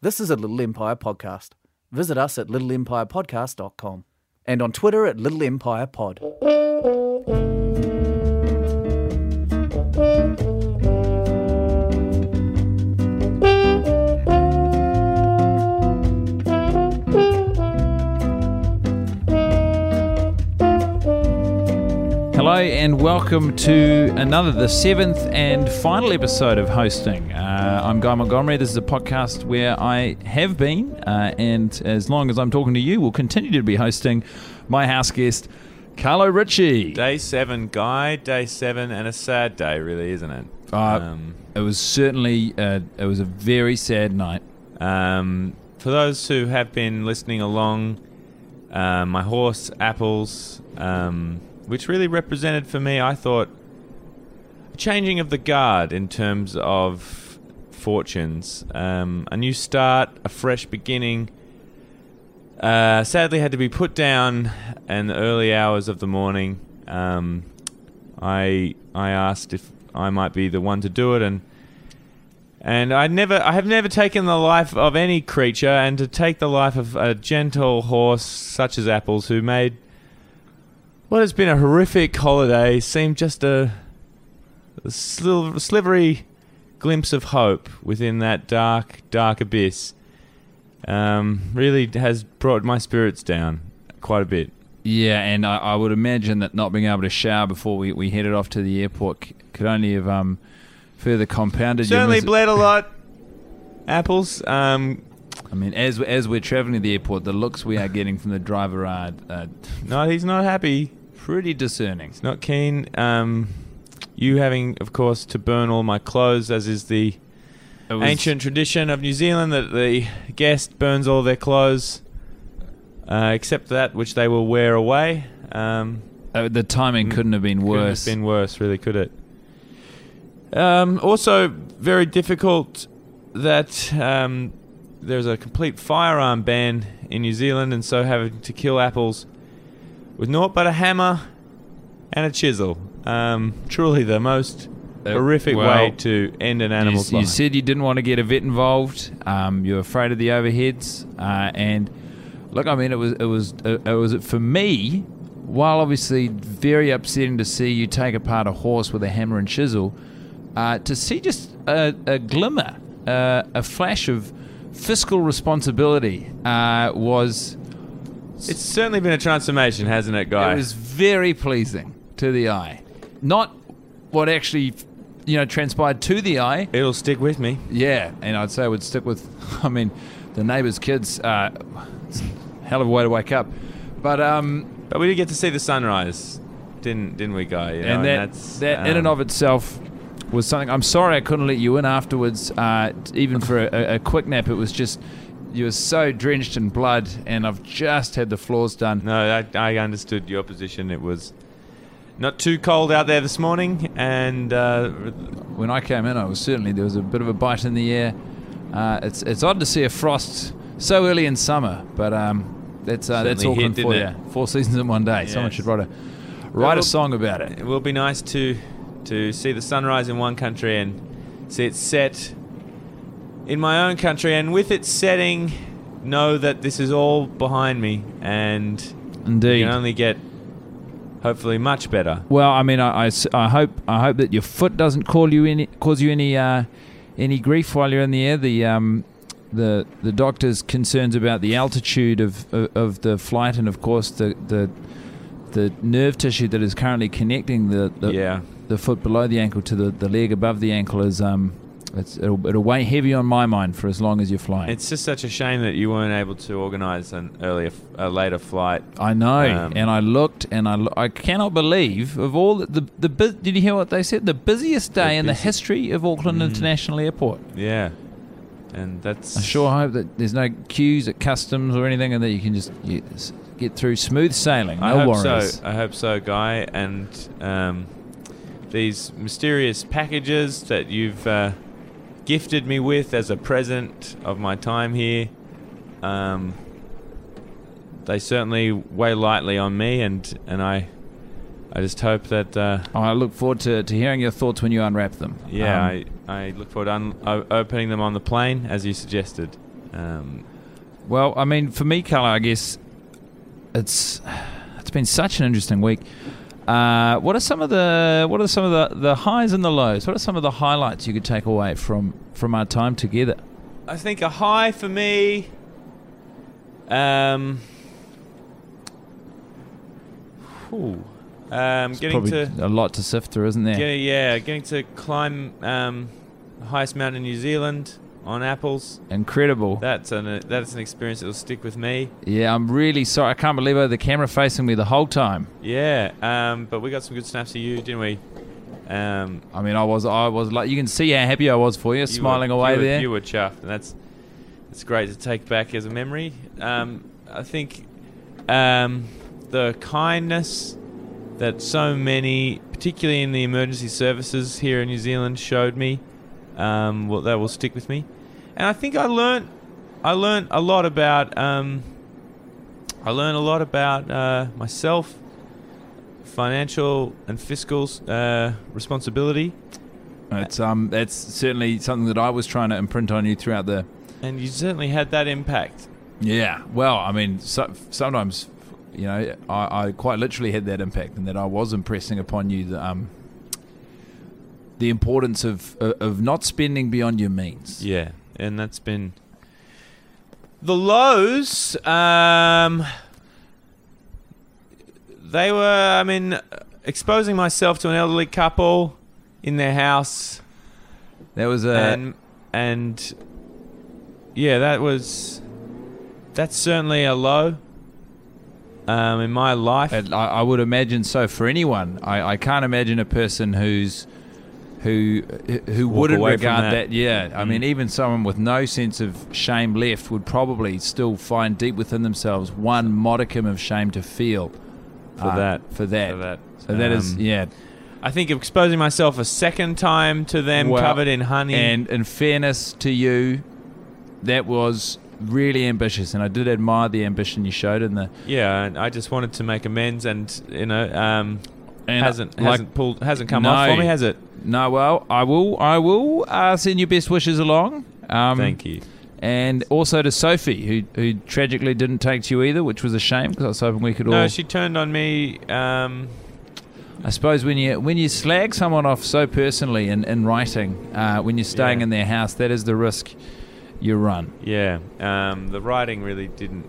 This is a Little Empire podcast. Visit us at littleempirepodcast.com and on Twitter at Little Empire Pod. Hello and welcome to another, the seventh and final episode of hosting. Uh, I'm Guy Montgomery. This is a podcast where I have been, uh, and as long as I'm talking to you, we'll continue to be hosting my house guest, Carlo Ritchie. Day seven, Guy. Day seven, and a sad day, really, isn't it? Uh, it was certainly uh, it was a very sad night. Um, for those who have been listening along, uh, my horse Apples, um, which really represented for me, I thought, a changing of the guard in terms of fortunes, um, a new start, a fresh beginning. Uh, sadly, had to be put down in the early hours of the morning. Um, I I asked if I might be the one to do it, and and I never I have never taken the life of any creature, and to take the life of a gentle horse such as Apples, who made what has been a horrific holiday seem just a, a sliver, slivery glimpse of hope within that dark, dark abyss. Um, really has brought my spirits down quite a bit. Yeah, and I, I would imagine that not being able to shower before we, we headed off to the airport c- could only have um, further compounded. your Certainly bled a lot. Apples. Um, I mean, as as we're traveling to the airport, the looks we are getting from the driver are uh, no, he's not happy. pretty discerning. He's not keen. Um, you having, of course, to burn all my clothes, as is the ancient tradition of New Zealand that the guest burns all their clothes, uh, except that which they will wear away. Um, uh, the timing couldn't have been worse. couldn't have been worse, really, could it? Um, also, very difficult that um, there's a complete firearm ban in New Zealand, and so having to kill apples with naught but a hammer and a chisel. Um, truly the most Uh, horrific well, way to end an You, animal's you life. said you didn't want to get a vet involved. Um, you're afraid of the overheads, uh, and look, I mean, it was it was uh, it was for me. While obviously very upsetting to see you take apart a horse with a hammer and chisel, uh, to see just a, a glimmer, uh, a flash of fiscal responsibility uh, was It's certainly been a transformation, hasn't it, guy? it was very pleasing to the eye. Not what actually, you know, transpired to the eye. It'll stick with me. Yeah, and I'd say it would stick with. I mean, the neighbours' kids. Uh, it's a hell of a way to wake up. But um, But we did get to see the sunrise, didn't didn't we, guy? You know, and that that's, that in and um, of itself was something. I'm sorry I couldn't let you in afterwards. Uh, even for a, a quick nap, it was just you were so drenched in blood, and I've just had the floors done. No, I, I understood your position. It was not too cold out there this morning, and uh, when I came in, I was certainly there was a bit of a bite in the air. Uh, it's it's odd to see a frost so early in summer, but um, that's uh, that's Auckland hit, for you. Four seasons in one day. Someone should write a write Well, a song about it. it will be nice to to see the sunrise in one country and see it set in my own country, and with it setting, know that this is all behind me, and Indeed. you can only get hopefully much better. Well, I mean, I I hope I hope that your foot doesn't call you any cause you any uh, any grief while you're in the air. The um, the the doctor's concerns about the altitude of, of of the flight, and of course the the the nerve tissue that is currently connecting the the, Yeah. the foot below the ankle to the, the leg above the ankle is um it's, it'll, it'll weigh heavy on my mind for as long as you're flying. It's just such a shame that you weren't able to organise an earlier, a later flight. I know, Um, and I looked, and I, lo- I cannot believe of all the the, the bu- did you hear what they said? The busiest day in the history of Auckland Mm. International Airport. Yeah, and that's I sure hope that there's no queues at customs or anything, and that you can just get, get through smooth sailing. No I hope worries. so. I hope so, Guy. And um, these mysterious packages that you've uh, gifted me with as a present of my time here, um, they certainly weigh lightly on me, and and I, I just hope that. Uh, Oh, I look forward to, to hearing your thoughts when you unwrap them. yeah, Um, I, I look forward to un- opening them on the plane as you suggested. Um, Well, I mean, for me, Carlo, I guess it's it's been such an interesting week. Uh, what are some of the what are some of the, the highs and the lows? What are some of the highlights you could take away from from our time together? I think a high for me. Um. whew, um, getting to a lot to sift through, isn't there? get, yeah, getting to climb um, highest mountain in New Zealand on apples. Incredible. That's an that's an experience that will stick with me. yeah, I'm really sorry. I can't believe I had the camera facing me the whole time. Yeah, um, but we got some good snaps of you, didn't we? Um, I mean, I was I was like, you can see how happy I was for you, you smiling were, away you were, there. You were chuffed, and that's it's great to take back as a memory. Um, I think um, the kindness that so many, particularly in the emergency services here in New Zealand, showed me, um, well, that will stick with me. And I think I learnt, I learnt a lot about, um, I learned a lot about uh, myself, financial and fiscal uh, responsibility. It's um, that's certainly something that I was trying to imprint on you throughout the And you certainly had that impact. Yeah, well, I mean, so, sometimes, you know, I, I quite literally had that impact, and that I was impressing upon you the um, the importance of of not spending beyond your means. Yeah, and that's been the lows. Um, they were, I mean, exposing myself to an elderly couple in their house, That was a and and yeah, that was that's certainly a low. Um, in my life, I, I would imagine so for anyone. I, I can't imagine a person who's who who Walk wouldn't away from regard that. that. Yeah, I Mm. mean, even someone with no sense of shame left would probably still find deep within themselves one modicum of shame to feel For uh, that. For that. for that. So that is Um, yeah. I think exposing myself a second time to them Well, covered in honey. And in fairness to you, that was really ambitious, and I did admire the ambition you showed in the. Yeah, and I just wanted to make amends, and you know, um, And hasn't like- hasn't pulled hasn't come off No. for me, has it? No, well, I will. I will uh, send your best wishes along. Um, Thank you. And also to Sophie, who who tragically didn't take to you either, which was a shame because I was hoping we could all. No, she turned on me. Um, I suppose when you when you slag someone off so personally in in writing, uh, when you're staying Yeah. in their house, that is the risk you run. yeah, um, the writing really didn't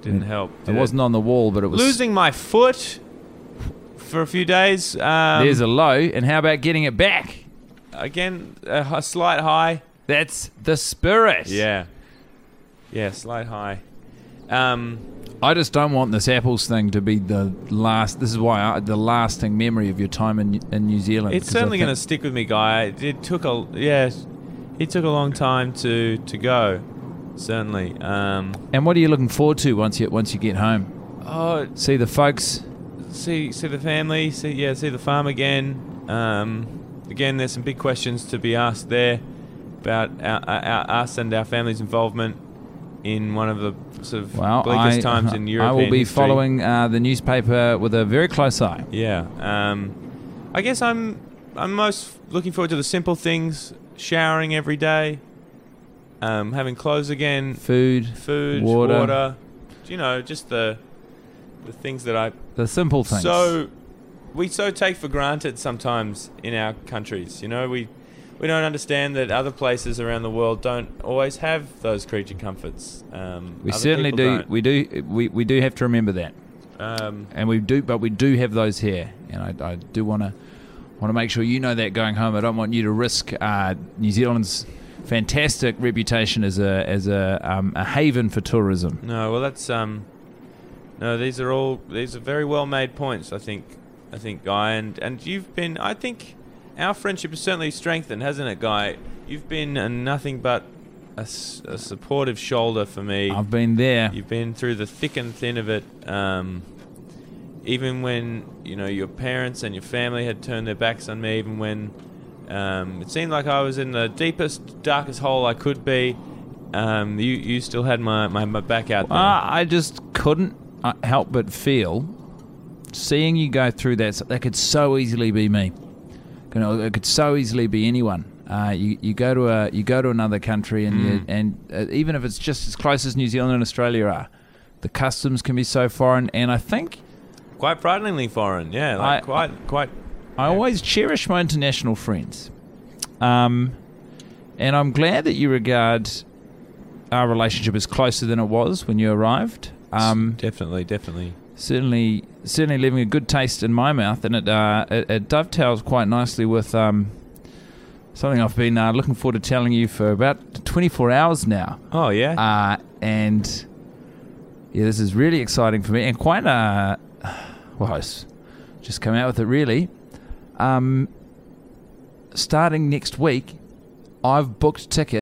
didn't It- help. It did wasn't on the wall, but it was losing my foot for a few days. Um, There's a low, and how about getting it back? again a, a slight high. That's the spirit. Yeah, yeah, slight high. Um, I just don't want this apples thing to be the last. This is why I, the lasting memory of your time in in New Zealand. It's certainly going to stick with me, guy. It, it took a yeah, it took a long time to to go. Certainly. Um, And what are you looking forward to once you once you get home? oh, See the folks. See see the family. See yeah, see the farm again. Um, again, there's some big questions to be asked there about our, our, our, us and our family's involvement in one of the sort of Well, bleakest I, times in Europe. I will be following uh, the newspaper with a very close eye. Yeah. Um, I guess I'm I'm most looking forward to the simple things: showering every day, um, having clothes again, Food, food, Water. water. You know, just the the things that I the simple things. so we so take for granted sometimes in our countries. You know, we we don't understand that other places around the world don't always have those creature comforts. Um, we certainly do. don't. We do. We, we do have to remember that, Um, and we do. But we do have those here, and I, I do want to want to make sure you know that going home. I don't want you to risk uh, New Zealand's fantastic reputation as a as a, um, a haven for tourism. No, well, that's um, no. These are all these are very well made points. I think, I think, Guy, and and you've been. I think our friendship has certainly strengthened, hasn't it, Guy? You've been a nothing but a supportive shoulder for me. I've been there. You've been through the thick and thin of it. Um, even when you know your parents and your family had turned their backs on me, even when um, it seemed like I was in the deepest, darkest hole I could be, um, you you still had my, my, my back out there. Uh, I just couldn't help but feel seeing you go through that. That could so easily be me. You know, it could so easily be anyone. Uh, you, you go to a you go to another country and you, and uh, even if it's just as close as New Zealand and Australia are, the customs can be so foreign. And I think quite frighteningly foreign, yeah, like I- quite quite. I always cherish my international friends. Um, and I'm glad that you regard our relationship as closer than it was when you arrived. Um, definitely, definitely. certainly, certainly leaving a good taste in my mouth, and it uh, it, it dovetails quite nicely with um, something I've been uh, looking forward to telling you for about 24 hours now. Oh yeah. Uh, and yeah, this is really exciting for me and quite uh well, it's just come out with it really. Um, starting next week, I've booked tickets.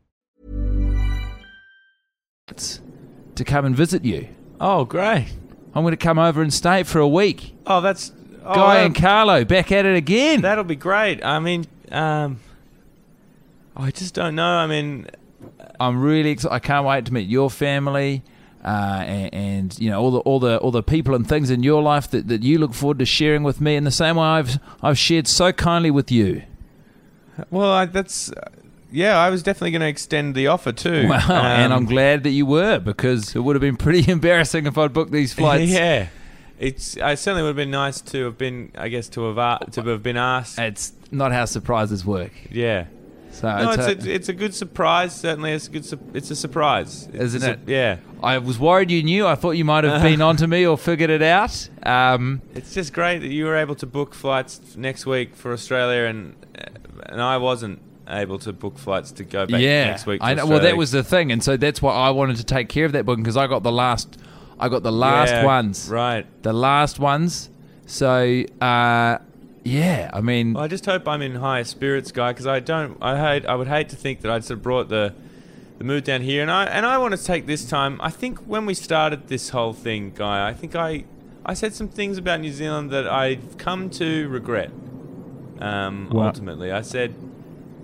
To come and visit you. oh great. I'm going to come over and stay for a week. Oh that's oh, Guy and Carlo back at it again. That'll be great. I mean, um, I just don't know. I mean, I'm really excited. I can't wait to meet your family. Uh, and, and you know all the all the all the people and things in your life that, that you look forward to sharing with me in the same way I've I've shared so kindly with you. well, I, that's yeah. I was definitely going to extend the offer too. Wow, and Um, I'm glad that you were because it would have been pretty embarrassing if I'd booked these flights. yeah, it's. I certainly would have been nice to have been. I guess to have to have been asked. It's not how surprises work. yeah. So No, it's it's a- a, it's a good surprise. Certainly, it's a good. It's a surprise, It's Isn't a- it? Yeah. I was worried you knew. I thought you might have been onto me or figured it out. Um, It's just great that you were able to book flights next week for Australia, and uh, and I wasn't able to book flights to go back yeah, next week. To I know. Well, that was the thing, and so that's why I wanted to take care of that booking because I got the last. I got the last Yeah, ones. Right. The last ones. So uh, yeah, I mean, Well, I just hope I'm in higher spirits, guy, because I don't. I hate. I would hate to think that I'd sort of brought the the mood down here, and I and I want to take this time. I think when we started this whole thing, guy, I think I I said some things about New Zealand that I've come to regret. Um, ultimately, I said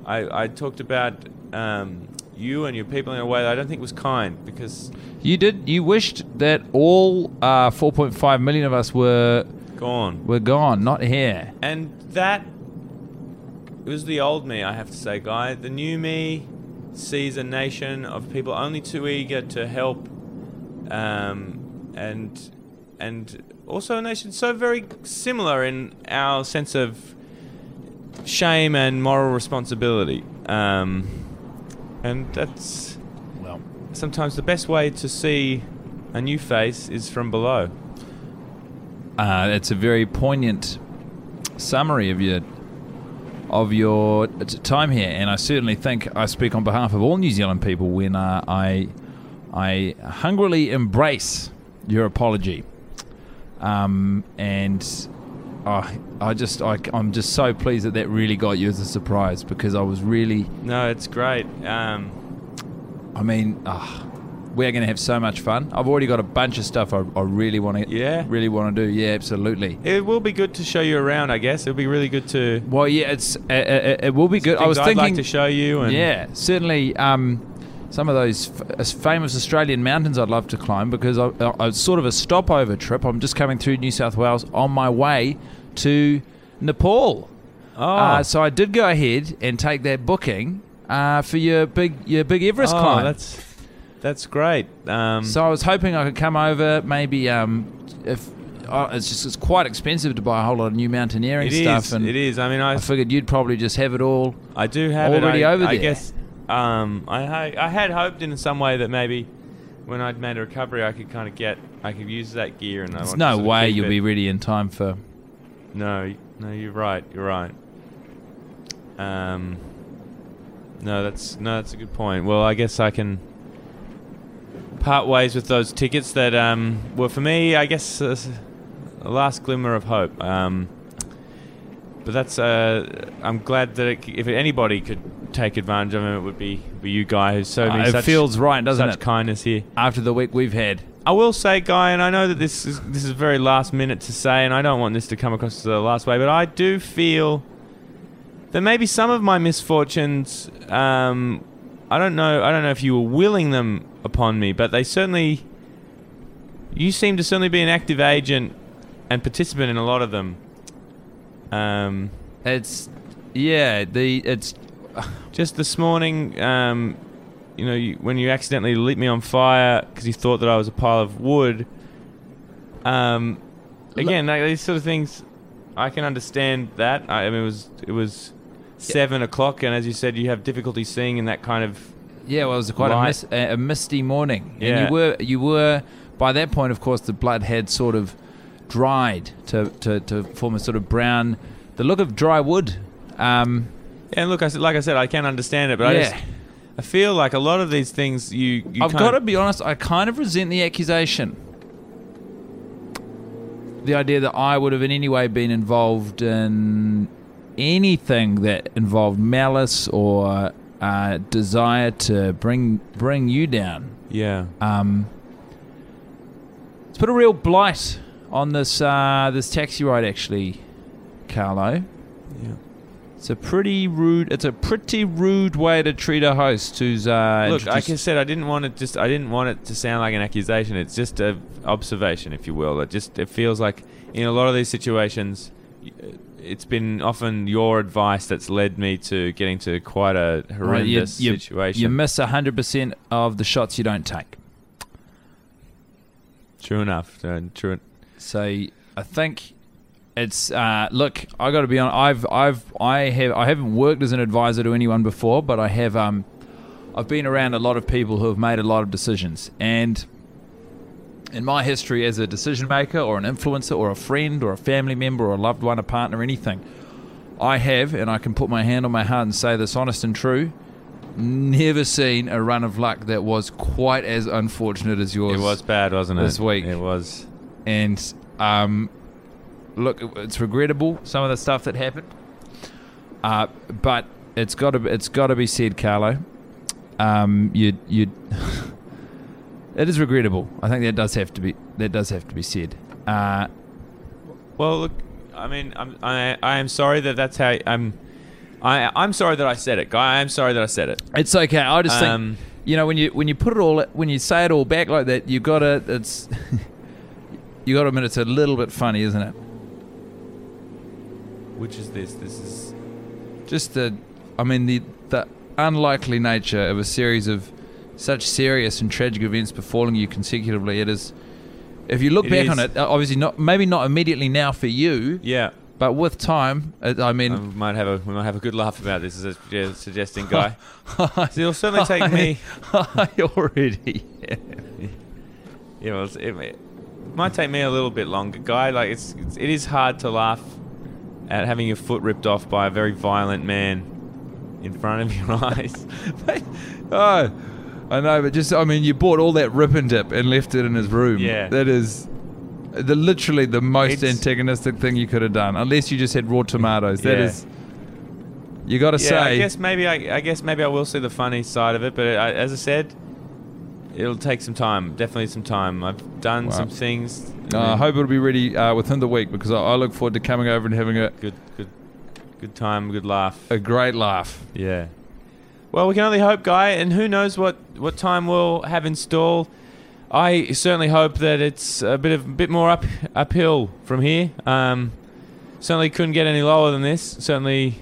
I I talked about um, you and your people in a way that I don't think was kind because you did. You wished that all uh, 4.5 million of us were gone. were gone, not here. And that it was the old me, I have to say, guy. The new me sees a nation of people only too eager to help, um, and and also a nation so very similar in our sense of shame and moral responsibility. Um, and that's Well, sometimes the best way to see a new face is from below. uh, it's a very poignant summary of your of your time here, and I certainly think I speak on behalf of all New Zealand people when uh, I I hungrily embrace your apology. Um, and I I just I, I'm just so pleased that that really got you as a surprise because I was really No, it's great. Um, I mean, ah, we're going to have so much fun. I've already got a bunch of stuff I, I really want to, Yeah? really want to do. Yeah, absolutely. It will be good to show you around, I guess. It'll be really good to. Well, yeah, it's uh, uh, it will be good. I was I'd thinking, like to show you. And yeah, certainly. Um, some of those f- famous Australian mountains I'd love to climb because I, I, it's sort of a stopover trip. I'm just coming through New South Wales on my way to Nepal. Oh, Uh, so I did go ahead and take that booking uh, for your big your big Everest oh, climb. that's that's great. Um, so I was hoping I could come over. Maybe um, if uh, it's just it's quite expensive to buy a whole lot of new mountaineering it is. stuff, and it is. I mean, I I figured you'd probably just have it all. I do have Already it. I, over I there. guess um, I I had hoped in some way that maybe when I'd made a recovery, I could kind of get I could use that gear, and I There's no way you'll it. be ready in time for. No, no, you're right. You're right. Um, no, that's no, that's a good point. Well, I guess I can part ways with those tickets that um, were for me. I guess uh, a last glimmer of hope. Um, but that's uh, I'm glad that it, if anybody could take advantage of it, it would be be you, guy, who's so Uh, it such, feels right, doesn't such it? kindness here. After the week we've had. I will say, Guy, and I know that this is this is very last minute to say, and I don't want this to come across as the last way, but I do feel that maybe some of my misfortunes, um, I don't know, I don't know if you were willing them upon me, but they certainly, you seem to certainly be an active agent and participant in a lot of them. Um, It's yeah, the it's just this morning, um, you know, you, when you accidentally lit me on fire because you thought that I was a pile of wood. Um, again, like, these sort of things, I can understand that. I, I mean, it was it was seven o'clock, and as you said, you have difficulty seeing in that kind of. yeah, well, it was quite a, mis- a, a misty morning, and you were you were by that point, of course, the blood had sort of dried to to, to form a sort of brown, the look of dry wood. Um, And look, I said, like I said, I can't understand it, but I yeah, just I feel like a lot of these things you you I've got to be honest. I kind of resent the accusation. The idea that I would have in any way been involved in anything that involved malice or uh, desire to bring bring you down. yeah. Um, it's put a real blight on this uh, this taxi ride, actually, Carlo. Yeah. It's a pretty rude. It's a pretty rude way to treat a host who's uh, Look, like I said, I didn't want it just. I didn't want it to sound like an accusation. It's just an observation, if you will. It just it feels like in a lot of these situations, it's been often your advice that's led me to getting to quite a you- horrendous you, situation. You miss hundred percent of the shots you don't take. true enough. Uh, true. So I think it's uh, look. I got to be on. I've I've I have I haven't worked as an advisor to anyone before, but I have. Um, I've been around a lot of people who have made a lot of decisions, and in my history as a decision maker or an influencer or a friend or a family member or a loved one, a partner, anything, I have, and I can put my hand on my heart and say this honest and true. Never seen a run of luck that was quite as unfortunate as yours It was bad, wasn't it? this week. It was. and um, look, it's regrettable some of the stuff that happened, uh, but it's got to it's got to be said, Carlo. Um, you you, it is regrettable. I think that does have to be that does have to be said. Uh, Well, look. I mean, I'm, I I am sorry that that's how I'm. I I'm sorry that I said it, guy. I am sorry that I said it. it's okay. I just think Um, you know when you when you put it all when you say it all back like that, you gotta it's you gotta admit it's a little bit funny, isn't it? Which is this? This is. just the i mean the the unlikely nature of a series of such serious and tragic events befalling you consecutively it is if you look It back on it uh, obviously not maybe not immediately now for you Yeah. but with time i mean I might have a we might have a good laugh about this as a suggesting guy. So it'll certainly take me. I already Yeah, well, it, it might take me a little bit longer, guy. Like it's, it's it is hard to laugh at having your foot ripped off by a very violent man in front of your eyes. oh i know but just i mean you bought all that rip and dip and left it in his room Yeah. that is the literally the most It's- antagonistic thing you could have done unless you just had raw tomatoes That Yeah. is, you got to yeah, say I guess maybe I, I guess maybe I will see the funny side of it, but I, as I said, it'll take some time. Definitely some time. I've done Wow. some things. Uh, I hope it'll be ready uh, within the week because I, I look forward to coming over and having a, good, good, good time, good laugh. a great laugh. Yeah. Well, we can only hope, Guy, and who knows what, what time we'll have in store. I certainly hope that it's a bit of bit more up uphill from here. Um, certainly couldn't get any lower than this. Certainly,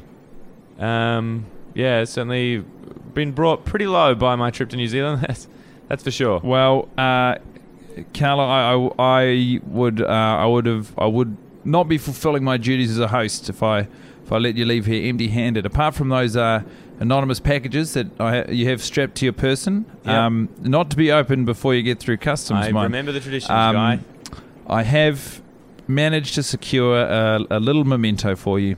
um, yeah, certainly been brought pretty low by my trip to New Zealand. That's for sure. Well, uh, Carlo, I, I, I would uh, I would have I would not be fulfilling my duties as a host if I if I let you leave here empty-handed. Apart from those uh, anonymous packages that I, you have strapped to your person, Yep. um, not to be opened before you get through customs. I remember the traditions, Um, guy. I have managed to secure a, a little memento for you.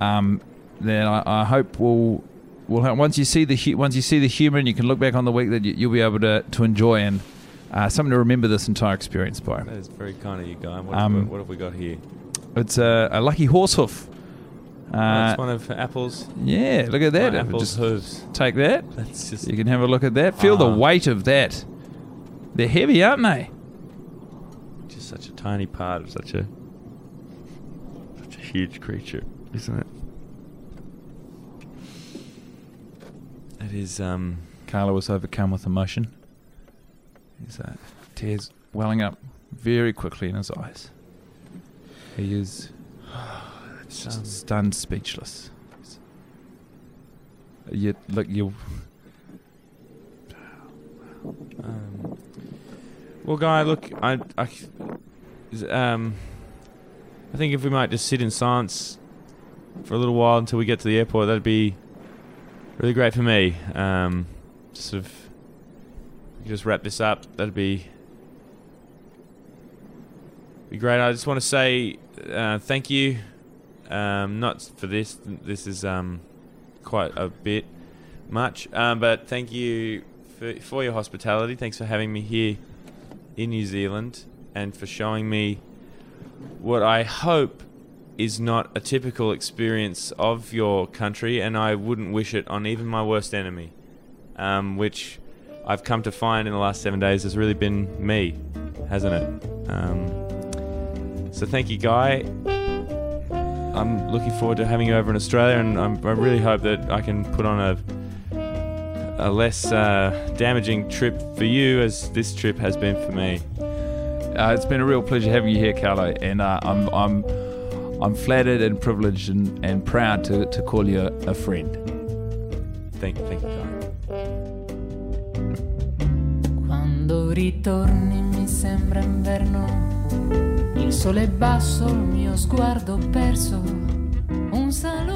Um, that I, I hope will will help. once you see the hu- once you see the humour and you can look back on the week that you, you'll be able to, to enjoy and uh, something to remember this entire experience by. That is very kind of you, guy. What, Um, what, what have we got here? It's a, a lucky horse hoof. Oh, Uh, it's one of Apple's. yeah, look at that. Apple's Just hooves. take that. That's just. You can have a look at that. Feel the Ah. weight of that. They're heavy, aren't they? just such a tiny part of such a such a huge creature, isn't it? It is um Carlo was overcome with emotion. His uh, tears welling up very quickly in his eyes. He is just um, stunned, speechless. You look, you. um Well guy, look, I I um I think if we might just sit in silence for a little while until we get to the airport, that'd be really great for me. Um sort of just wrap this up. That'd be be great. I just want to say uh, thank you. Um, not for this. This is um, quite a bit much, um, but thank you for, for your hospitality. Thanks for having me here in New Zealand and for showing me what I hope is not a typical experience of your country, and I wouldn't wish it on even my worst enemy, um, which I've come to find in the last seven days has really been me, hasn't it? Um, so thank you, Guy. I'm looking forward to having you over in Australia, and I'm, I really hope that I can put on a a less uh, damaging trip for you as this trip has been for me. Uh, it's been a real pleasure having you here, Carlo, and uh, I'm I'm I'm flattered and privileged and, and proud to, to call you a, a friend. Thank, thank you, Guy. Quando ritorni mi sembra inverno, il sole è basso, il mio sguardo perso, un saluto,